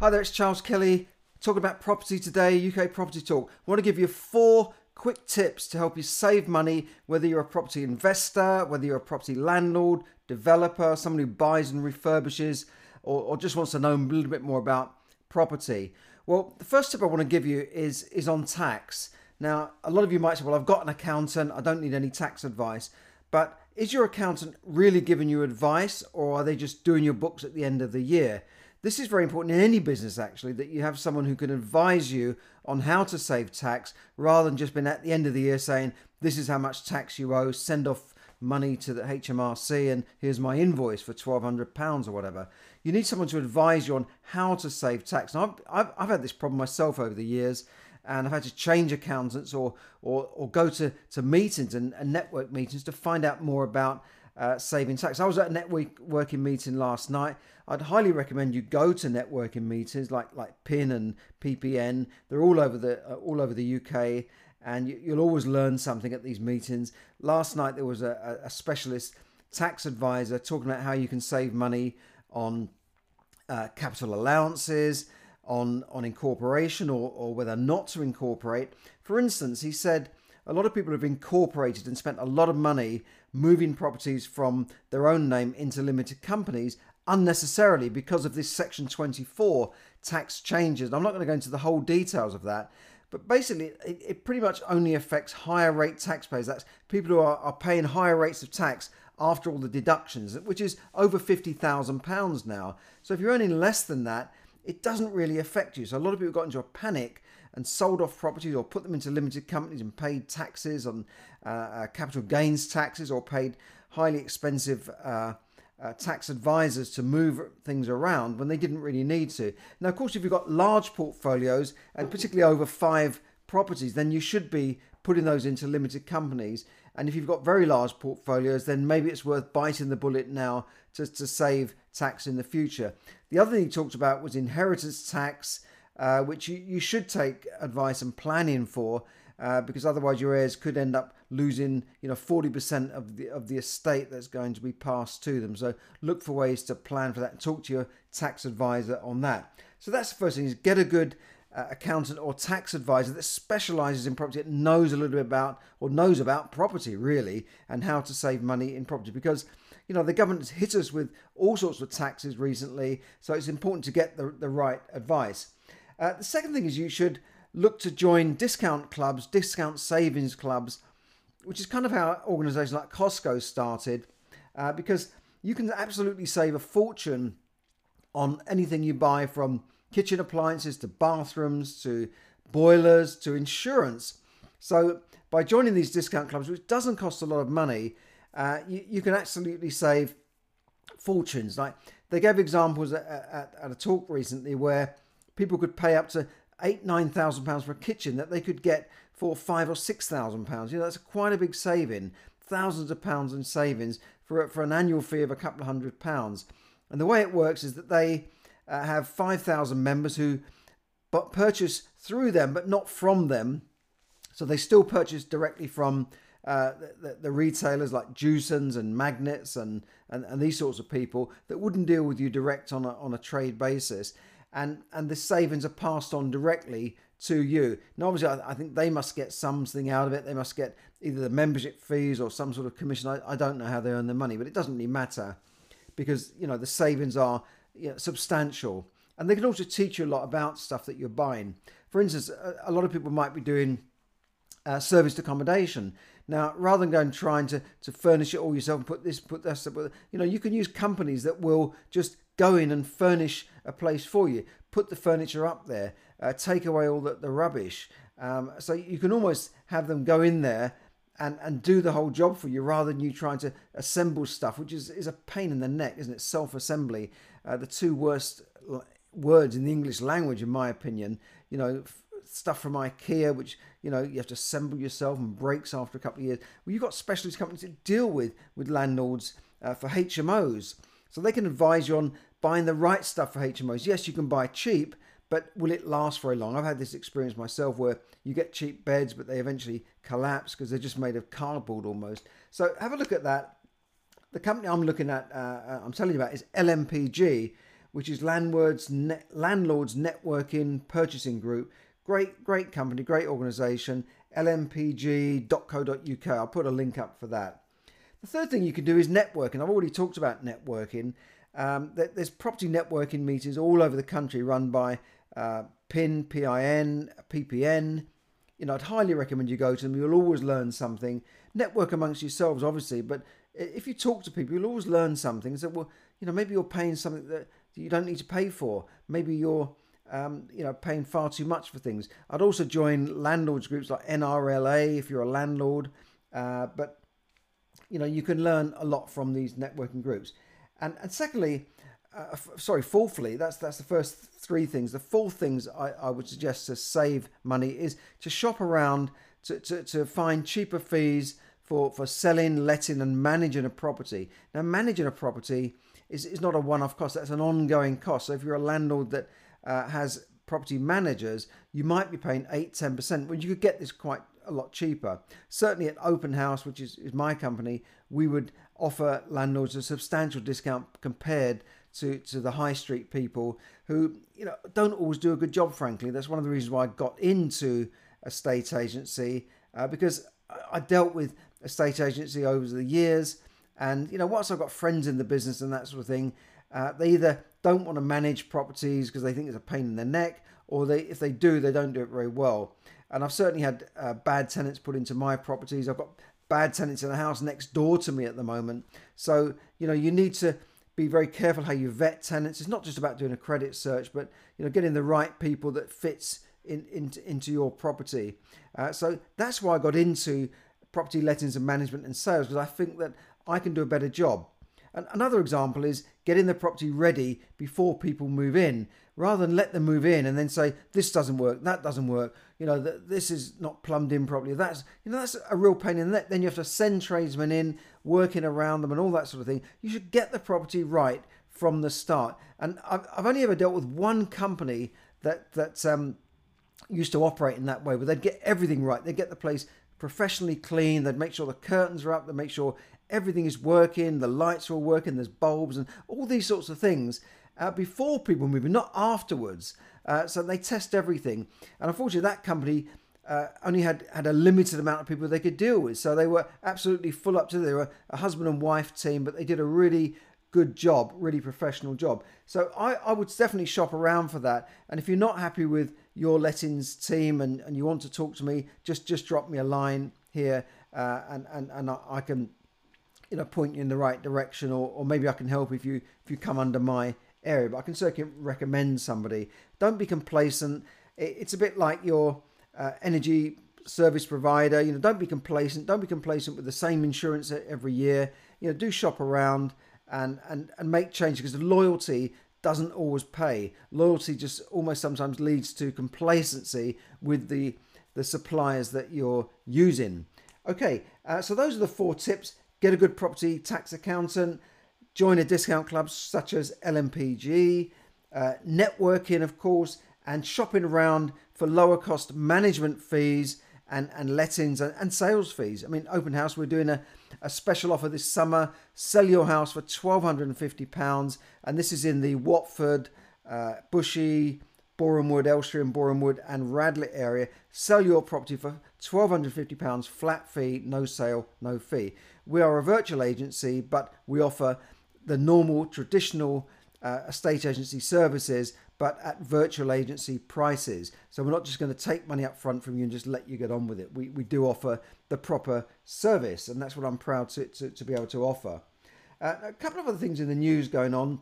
Hi there, it's Charles Kelly talking about property today, UK Property Talk. I want to give you four quick tips to help you save money, whether you're a property investor, whether you're a property landlord, developer, someone who buys and refurbishes, or, or just wants to know a little bit more about property. Well, the first tip I want to give you is, is on tax. Now, a lot of you might say, well, I've got an accountant, I don't need any tax advice. But is your accountant really giving you advice, or are they just doing your books at the end of the year? This is very important in any business, actually, that you have someone who can advise you on how to save tax rather than just being at the end of the year saying, This is how much tax you owe, send off money to the HMRC, and here's my invoice for £1,200 or whatever. You need someone to advise you on how to save tax. Now, I've, I've, I've had this problem myself over the years and I've had to change accountants or or, or go to, to meetings and, and network meetings to find out more about uh, saving tax. I was at a networking meeting last night. I'd highly recommend you go to networking meetings like like PIN and PPN. They're all over the uh, all over the UK, and you, will always learn something at these meetings. Last night there was a, a specialist tax advisor talking about how you can save money on uh, capital allowances, on on incorporation or, or whether not to incorporate. For instance, he said a lot of people have incorporated and spent a lot of money moving properties from their own name into limited companies unnecessarily because of this Section 24 tax changes. I'm not going to go into the whole details of that, but basically, it, it pretty much only affects higher rate taxpayers. That's people who are, are paying higher rates of tax after all the deductions, which is over £50,000 now. So if you're earning less than that, it doesn't really affect you. So a lot of people got into a panic and sold off properties or put them into limited companies and paid taxes on uh, uh, capital gains taxes or paid highly expensive uh, uh, tax advisors to move things around when they didn't really need to. Now, of course, if you've got large portfolios and particularly over five properties, then you should be putting those into limited companies. And if you've got very large portfolios, then maybe it's worth biting the bullet now to, to save tax in the future. The other thing he talked about was inheritance tax uh, which you, you should take advice and planning for. Uh, because otherwise your heirs could end up losing, you know, 40% of the of the estate that's going to be passed to them. So look for ways to plan for that talk to your tax advisor on that. So that's the first thing is get a good uh, accountant or tax advisor that specializes in property, that knows a little bit about or knows about property really and how to save money in property because you know the government's hit us with all sorts of taxes recently, so it's important to get the, the right advice. Uh, the second thing is you should look to join discount clubs, discount savings clubs, which is kind of how organisations like Costco started, uh, because you can absolutely save a fortune on anything you buy from kitchen appliances to bathrooms to boilers to insurance. So by joining these discount clubs, which doesn't cost a lot of money, uh, you, you, can absolutely save fortunes. Like they gave examples at, at, at a talk recently where people could pay up to eight, nine thousand pounds for a kitchen that they could get for five or six thousand pounds. You know, that's quite a big saving. Thousands of pounds in savings for for an annual fee of a couple of hundred pounds. And the way it works is that they uh, have five thousand members who but purchase through them, but not from them. So they still purchase directly from uh, the, the, retailers like Jewsons and Magnets and, and, and these sorts of people that wouldn't deal with you direct on a, on a trade basis and and the savings are passed on directly to you. Now, obviously, I, I, think they must get something out of it. They must get either the membership fees or some sort of commission. I, I don't know how they earn the money, but it doesn't really matter because you know the savings are you know, substantial, and they can also teach you a lot about stuff that you're buying. For instance, a, a lot of people might be doing uh, serviced accommodation. Now, rather than going trying to, to furnish it all yourself and put this, put that, you know, you can use companies that will just go in and furnish a place for you, put the furniture up there, uh, take away all the, the rubbish. Um, so you can almost have them go in there and, and do the whole job for you rather than you trying to assemble stuff, which is, is a pain in the neck, isn't it? Self assembly, uh, the two worst words in the English language, in my opinion. You know, stuff from IKEA, which you know you have to assemble yourself and breaks after a couple of years. Well, you've got specialist companies that deal with with landlords uh, for HMOs, so they can advise you on buying the right stuff for HMOs. Yes, you can buy cheap, but will it last very long? I've had this experience myself where you get cheap beds, but they eventually collapse because they're just made of cardboard almost. So have a look at that. The company I'm looking at, uh, uh I'm telling you about, is LNPG, which is Landlords, Net, Landlords Networking Purchasing Group. Great, great company, great organization. lnpg.co.uk. I'll put a link up for that. The third thing you can do is networking. I've already talked about networking. Um, there's property networking meetings all over the country run by uh, PIN, PIN, PPN. You know, I'd highly recommend you go to them. You'll always learn something. Network amongst yourselves, obviously, but if you talk to people, you'll always learn something. So, well, you know, maybe you're paying something that you don't need to pay for. Maybe you're, um, you know, paying far too much for things. I'd also join landlords groups like NRLA if you're a landlord. Uh, but you know, you can learn a lot from these networking groups. And and secondly, uh, f- sorry, fourthly, that's that's the first three things. The fourth things I, I would suggest to save money is to shop around to, to, to find cheaper fees for, for selling, letting, and managing a property. Now, managing a property is, is not a one off cost, that's an ongoing cost. So, if you're a landlord that uh, has property managers, you might be paying 8 10%, when you could get this quite a lot cheaper. Certainly at Open House, which is, is my company, we would offer landlords a substantial discount compared to, to the high street people who you know don't always do a good job frankly that's one of the reasons why i got into a state agency uh, because I dealt with estate agency over the years. And, you know, whilst I've got friends in the business and that sort of thing, uh, they either don't want to manage properties because they think it's a pain in the neck, or they, if they do, they don't do it very well. And I've certainly had uh, bad tenants put into my properties. I've got bad tenants in the house next door to me at the moment. So, you know, you need to be very careful how you vet tenants. It's not just about doing a credit search, but, you know, getting the right people that fits in, in into your property. Uh, so that's why I got into property lettings and management and sales because I think that I can do a better job. And another example is getting the property ready before people move in, rather than let them move in and then say this doesn't work, that doesn't work. You know, that this is not plumbed in properly. That's you know that's a real pain in the neck. Then you have to send tradesmen in, working around them, and all that sort of thing. You should get the property right from the start. And I've, I've only ever dealt with one company that that um, used to operate in that way, where they'd get everything right. They'd get the place professionally clean. They'd make sure the curtains are up. They'd make sure everything is working. The lights are all working. There's bulbs and all these sorts of things uh, before people move in, not afterwards. Uh, so they test everything. And unfortunately, that company uh, only had, had a limited amount of people they could deal with. So they were absolutely full up to. They were a husband and wife team, but they did a really good job, really professional job. So I, I would definitely shop around for that. And if you're not happy with your lettings team and, and you want to talk to me, just just drop me a line here uh, and, and, and I can you know point you in the right direction or, or maybe I can help if you if you come under my area. But I can certainly recommend somebody. Don't be complacent. It's a bit like your uh, energy service provider. You know, don't be complacent. Don't be complacent with the same insurance every year. You know, do shop around and and and make changes because the loyalty doesn't always pay. Loyalty just almost sometimes leads to complacency with the the suppliers that you're using. Okay, uh, so those are the four tips. Get a good property tax accountant. Join a discount club such as LNPG. Uh, networking, of course, and shopping around for lower cost management fees and, and lettings and, and sales fees. I mean, Open House, we're doing a, a special offer this summer. Sell your house for £1,250. And this is in the Watford, uh, Bushey, Borehamwood, Elstree and Borehamwood and Radlett area. Sell your property for £1,250 flat fee, no sale, no fee. We are a virtual agency, but we offer the normal traditional uh, estate agency services, but at virtual agency prices. So we're not just going to take money up front from you and just let you get on with it. We, we do offer the proper service, and that's what I'm proud to, to, to be able to offer. Uh, a couple of other things in the news going on.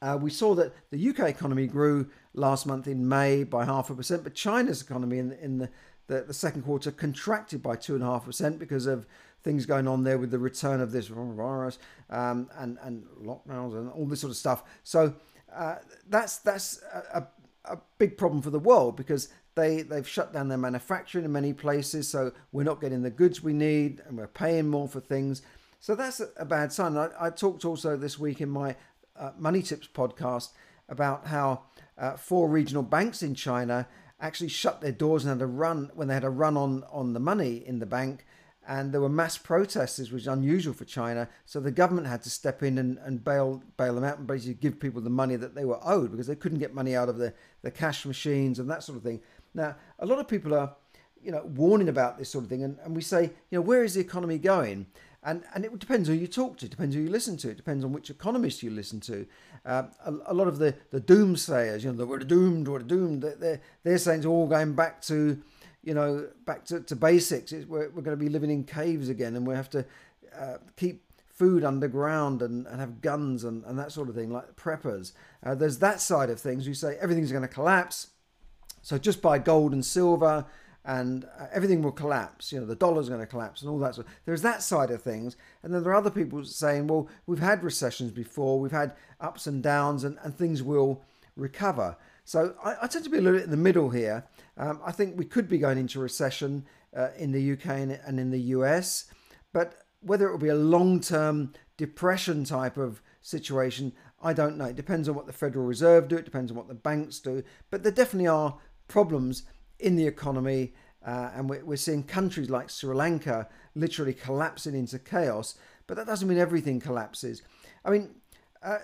Uh, we saw that the UK economy grew last month in May by half a percent, but China's economy in, in the, the, the second quarter contracted by two and a half percent because of things going on there with the return of this virus um, and and lockdowns and all this sort of stuff. So uh, that's that's a, a, big problem for the world because they they've shut down their manufacturing in many places, so we're not getting the goods we need, and we're paying more for things. So that's a, bad sign. I, I, talked also this week in my uh, Money Tips podcast about how uh, four regional banks in China actually shut their doors and had a run when they had a run on on the money in the bank and there were mass protests, which is unusual for China. So the government had to step in and, and bail bail them out and basically give people the money that they were owed because they couldn't get money out of the, the cash machines and that sort of thing. Now, a lot of people are, you know, warning about this sort of thing, and, and we say, you know, where is the economy going? And, and it depends who you talk to, depends who you listen to, it depends on which economist you listen to. Uh, a, a, lot of the, the doomsayers, you know, we're doomed, we're doomed, they're, they're saying it's all going back to you know, back to, to basics. It's, we're, we're going to be living in caves again and we have to uh, keep food underground and, and have guns and, and that sort of thing, like preppers. Uh, there's that side of things. You say everything's going to collapse. So just buy gold and silver and uh, everything will collapse. You know, the dollar's going to collapse and all that. So there's that side of things. And then there are other people saying, well, we've had recessions before, we've had ups and downs, and, and things will recover. So I, I, tend to be a little bit in the middle here. Um, I think we could be going into recession uh, in the UK and, and in the US, but whether it will be a long term depression type of situation, I don't know. It depends on what the Federal Reserve do, it depends on what the banks do, but there definitely are problems in the economy. Uh, and we're, we're seeing countries like Sri Lanka literally collapsing into chaos, but that doesn't mean everything collapses. I mean, uh,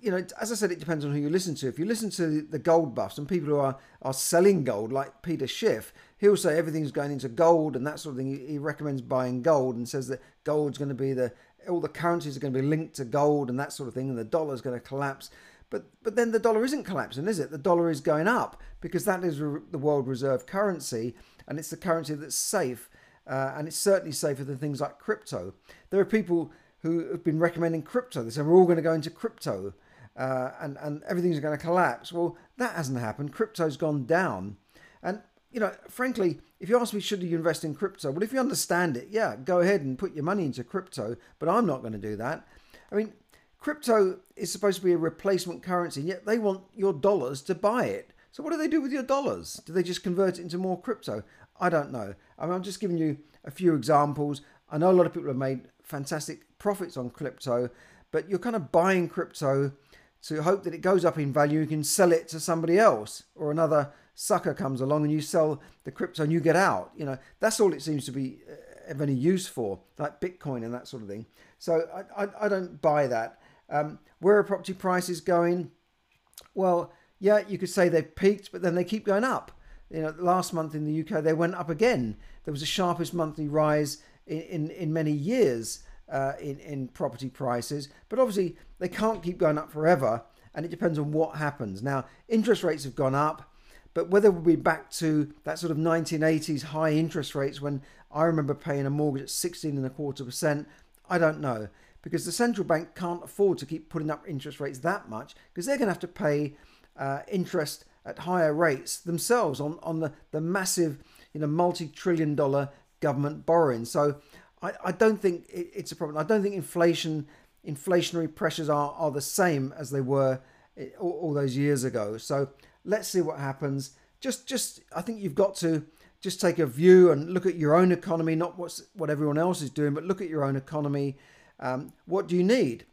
you know, as I said, it depends on who you listen to. If you listen to the gold buffs and people who are, are selling gold, like Peter Schiff, he'll say everything's going into gold and that sort of thing. He, recommends buying gold and says that gold's going to be the all the currencies are going to be linked to gold and that sort of thing, and the dollar's going to collapse. But but then the dollar isn't collapsing, is it? The dollar is going up because that is the world reserve currency, and it's the currency that's safe, uh, and it's certainly safer than things like crypto. There are people who have been recommending crypto. They said we're all going to go into crypto uh, and, and everything's going to collapse. Well, that hasn't happened. Crypto's gone down. And, you know, frankly, if you ask me, should you invest in crypto? Well, if you understand it, yeah, go ahead and put your money into crypto, but I'm not going to do that. I mean, crypto is supposed to be a replacement currency, and yet they want your dollars to buy it. So what do they do with your dollars? Do they just convert it into more crypto? I don't know. I mean, I'm just giving you a few examples. I know a lot of people have made fantastic profits on crypto, but you're kind of buying crypto to hope that it goes up in value. You can sell it to somebody else, or another sucker comes along and you sell the crypto and you get out. You know, that's all it seems to be uh, of any use for, like Bitcoin and that sort of thing. So I, I, I don't buy that. Um, where are property prices going? Well, yeah, you could say they've peaked, but then they keep going up. You know, last month in the UK, they went up again. There was the sharpest monthly rise in, in, many years uh, in, in property prices. But obviously, they can't keep going up forever, and it depends on what happens. Now, interest rates have gone up, but whether we'll be back to that sort of 1980s high interest rates when I remember paying a mortgage at 16 and a quarter percent, I don't know. Because the central bank can't afford to keep putting up interest rates that much because they're going to have to pay uh, interest at higher rates themselves on, on the, the massive, you know, multi-trillion dollar government borrowing. So I, I don't think it, it's a problem. I don't think inflation inflationary pressures are, are the same as they were eh, all, all those years ago. So let's see what happens. Just just I think you've got to just take a view and look at your own economy, not what's what everyone else is doing, but look at your own economy. Um, what do you need?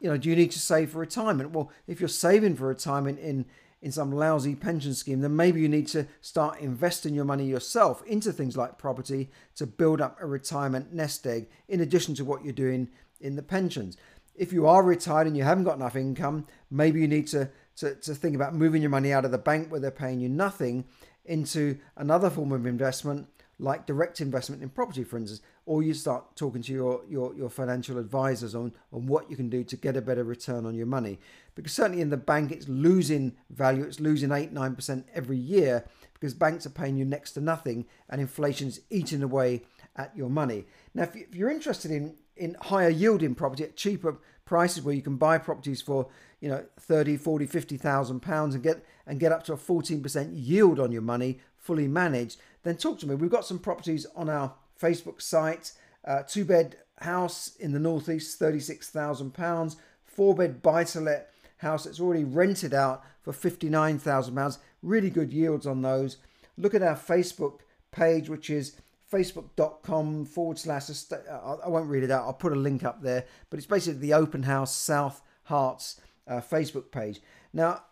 You know, do you need to save for retirement? Well, if you're saving for retirement in in some lousy pension scheme, then maybe you need to start investing your money yourself into things like property to build up a retirement nest egg in addition to what you're doing in the pensions. If you are retired and you haven't got enough income, maybe you need to, to, to think about moving your money out of the bank where they're paying you nothing into another form of investment like direct investment in property, for instance, or you start talking to your, your, your financial advisors on, on what you can do to get a better return on your money. Because certainly in the bank, it's losing value, it's losing 8 9% every year because banks are paying you next to nothing and inflation's eating away at your money. Now, if, you, are interested in, in higher yielding property at cheaper prices where you can buy properties for you know 30 40 50,000 pounds and get and get up to a 14% yield on your money fully managed then talk to me. We've got some properties on our Facebook site. Uh, two bed house in the northeast, £36,000. Four bed buy to let house that's already rented out for £59,000. Really good yields on those. Look at our Facebook page, which is facebook.com forward slash. I won't read it out, I'll put a link up there. But it's basically the Open House South Herts uh, Facebook page. Now,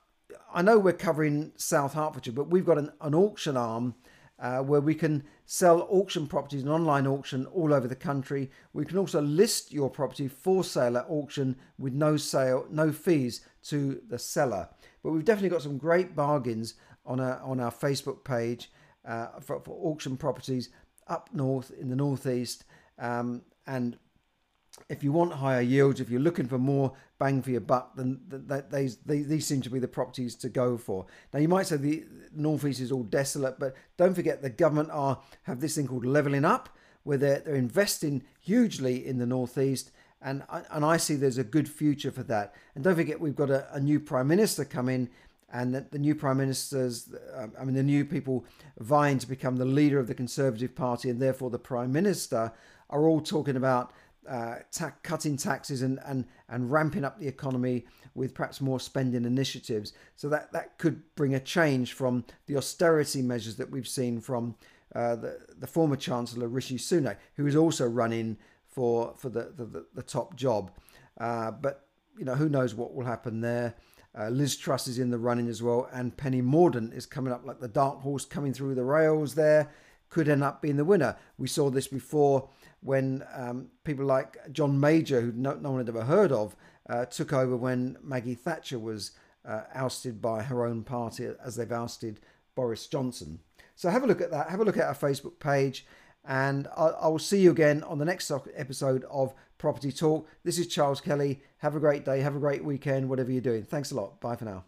I know we're covering South Hertfordshire, but we've got an, an auction arm uh, where we can sell auction properties, an online auction all over the country. We can also list your property for sale at auction with no sale, no fees to the seller. But we've definitely got some great bargains on our on our Facebook page uh, for, for, auction properties up north in the northeast. Um, and if you want higher yields, if you're looking for more bang for your buck, then that these, these seem to be the properties to go for. Now you might say the northeast is all desolate, but don't forget the government are have this thing called levelling up, where they're, they're investing hugely in the northeast, and and I see there's a good future for that. And don't forget we've got a, a new prime minister come in. and the, the new prime ministers, um, I mean, the new people vying to become the leader of the Conservative Party and therefore the prime minister are all talking about uh, ta- cutting taxes and, and, and ramping up the economy with perhaps more spending initiatives. So that, that could bring a change from the austerity measures that we've seen from uh, the, the former Chancellor Rishi Sunak, who is also running for, for the, the, the top job. Uh, but, you know, who knows what will happen there. Uh, Liz Truss is in the running as well, and Penny Mordaunt is coming up like the dark horse coming through the rails there. Could end up being the winner. We saw this before when um, people like John Major, who no, no, one had ever heard of, uh, took over when Maggie Thatcher was uh, ousted by her own party, as they've ousted Boris Johnson. So have a look at that. Have a look at our Facebook page, and I, I will see you again on the next episode of Property Talk. This is Charles Kelly. Have a great day. Have a great weekend, whatever you're doing. Thanks a lot. Bye for now.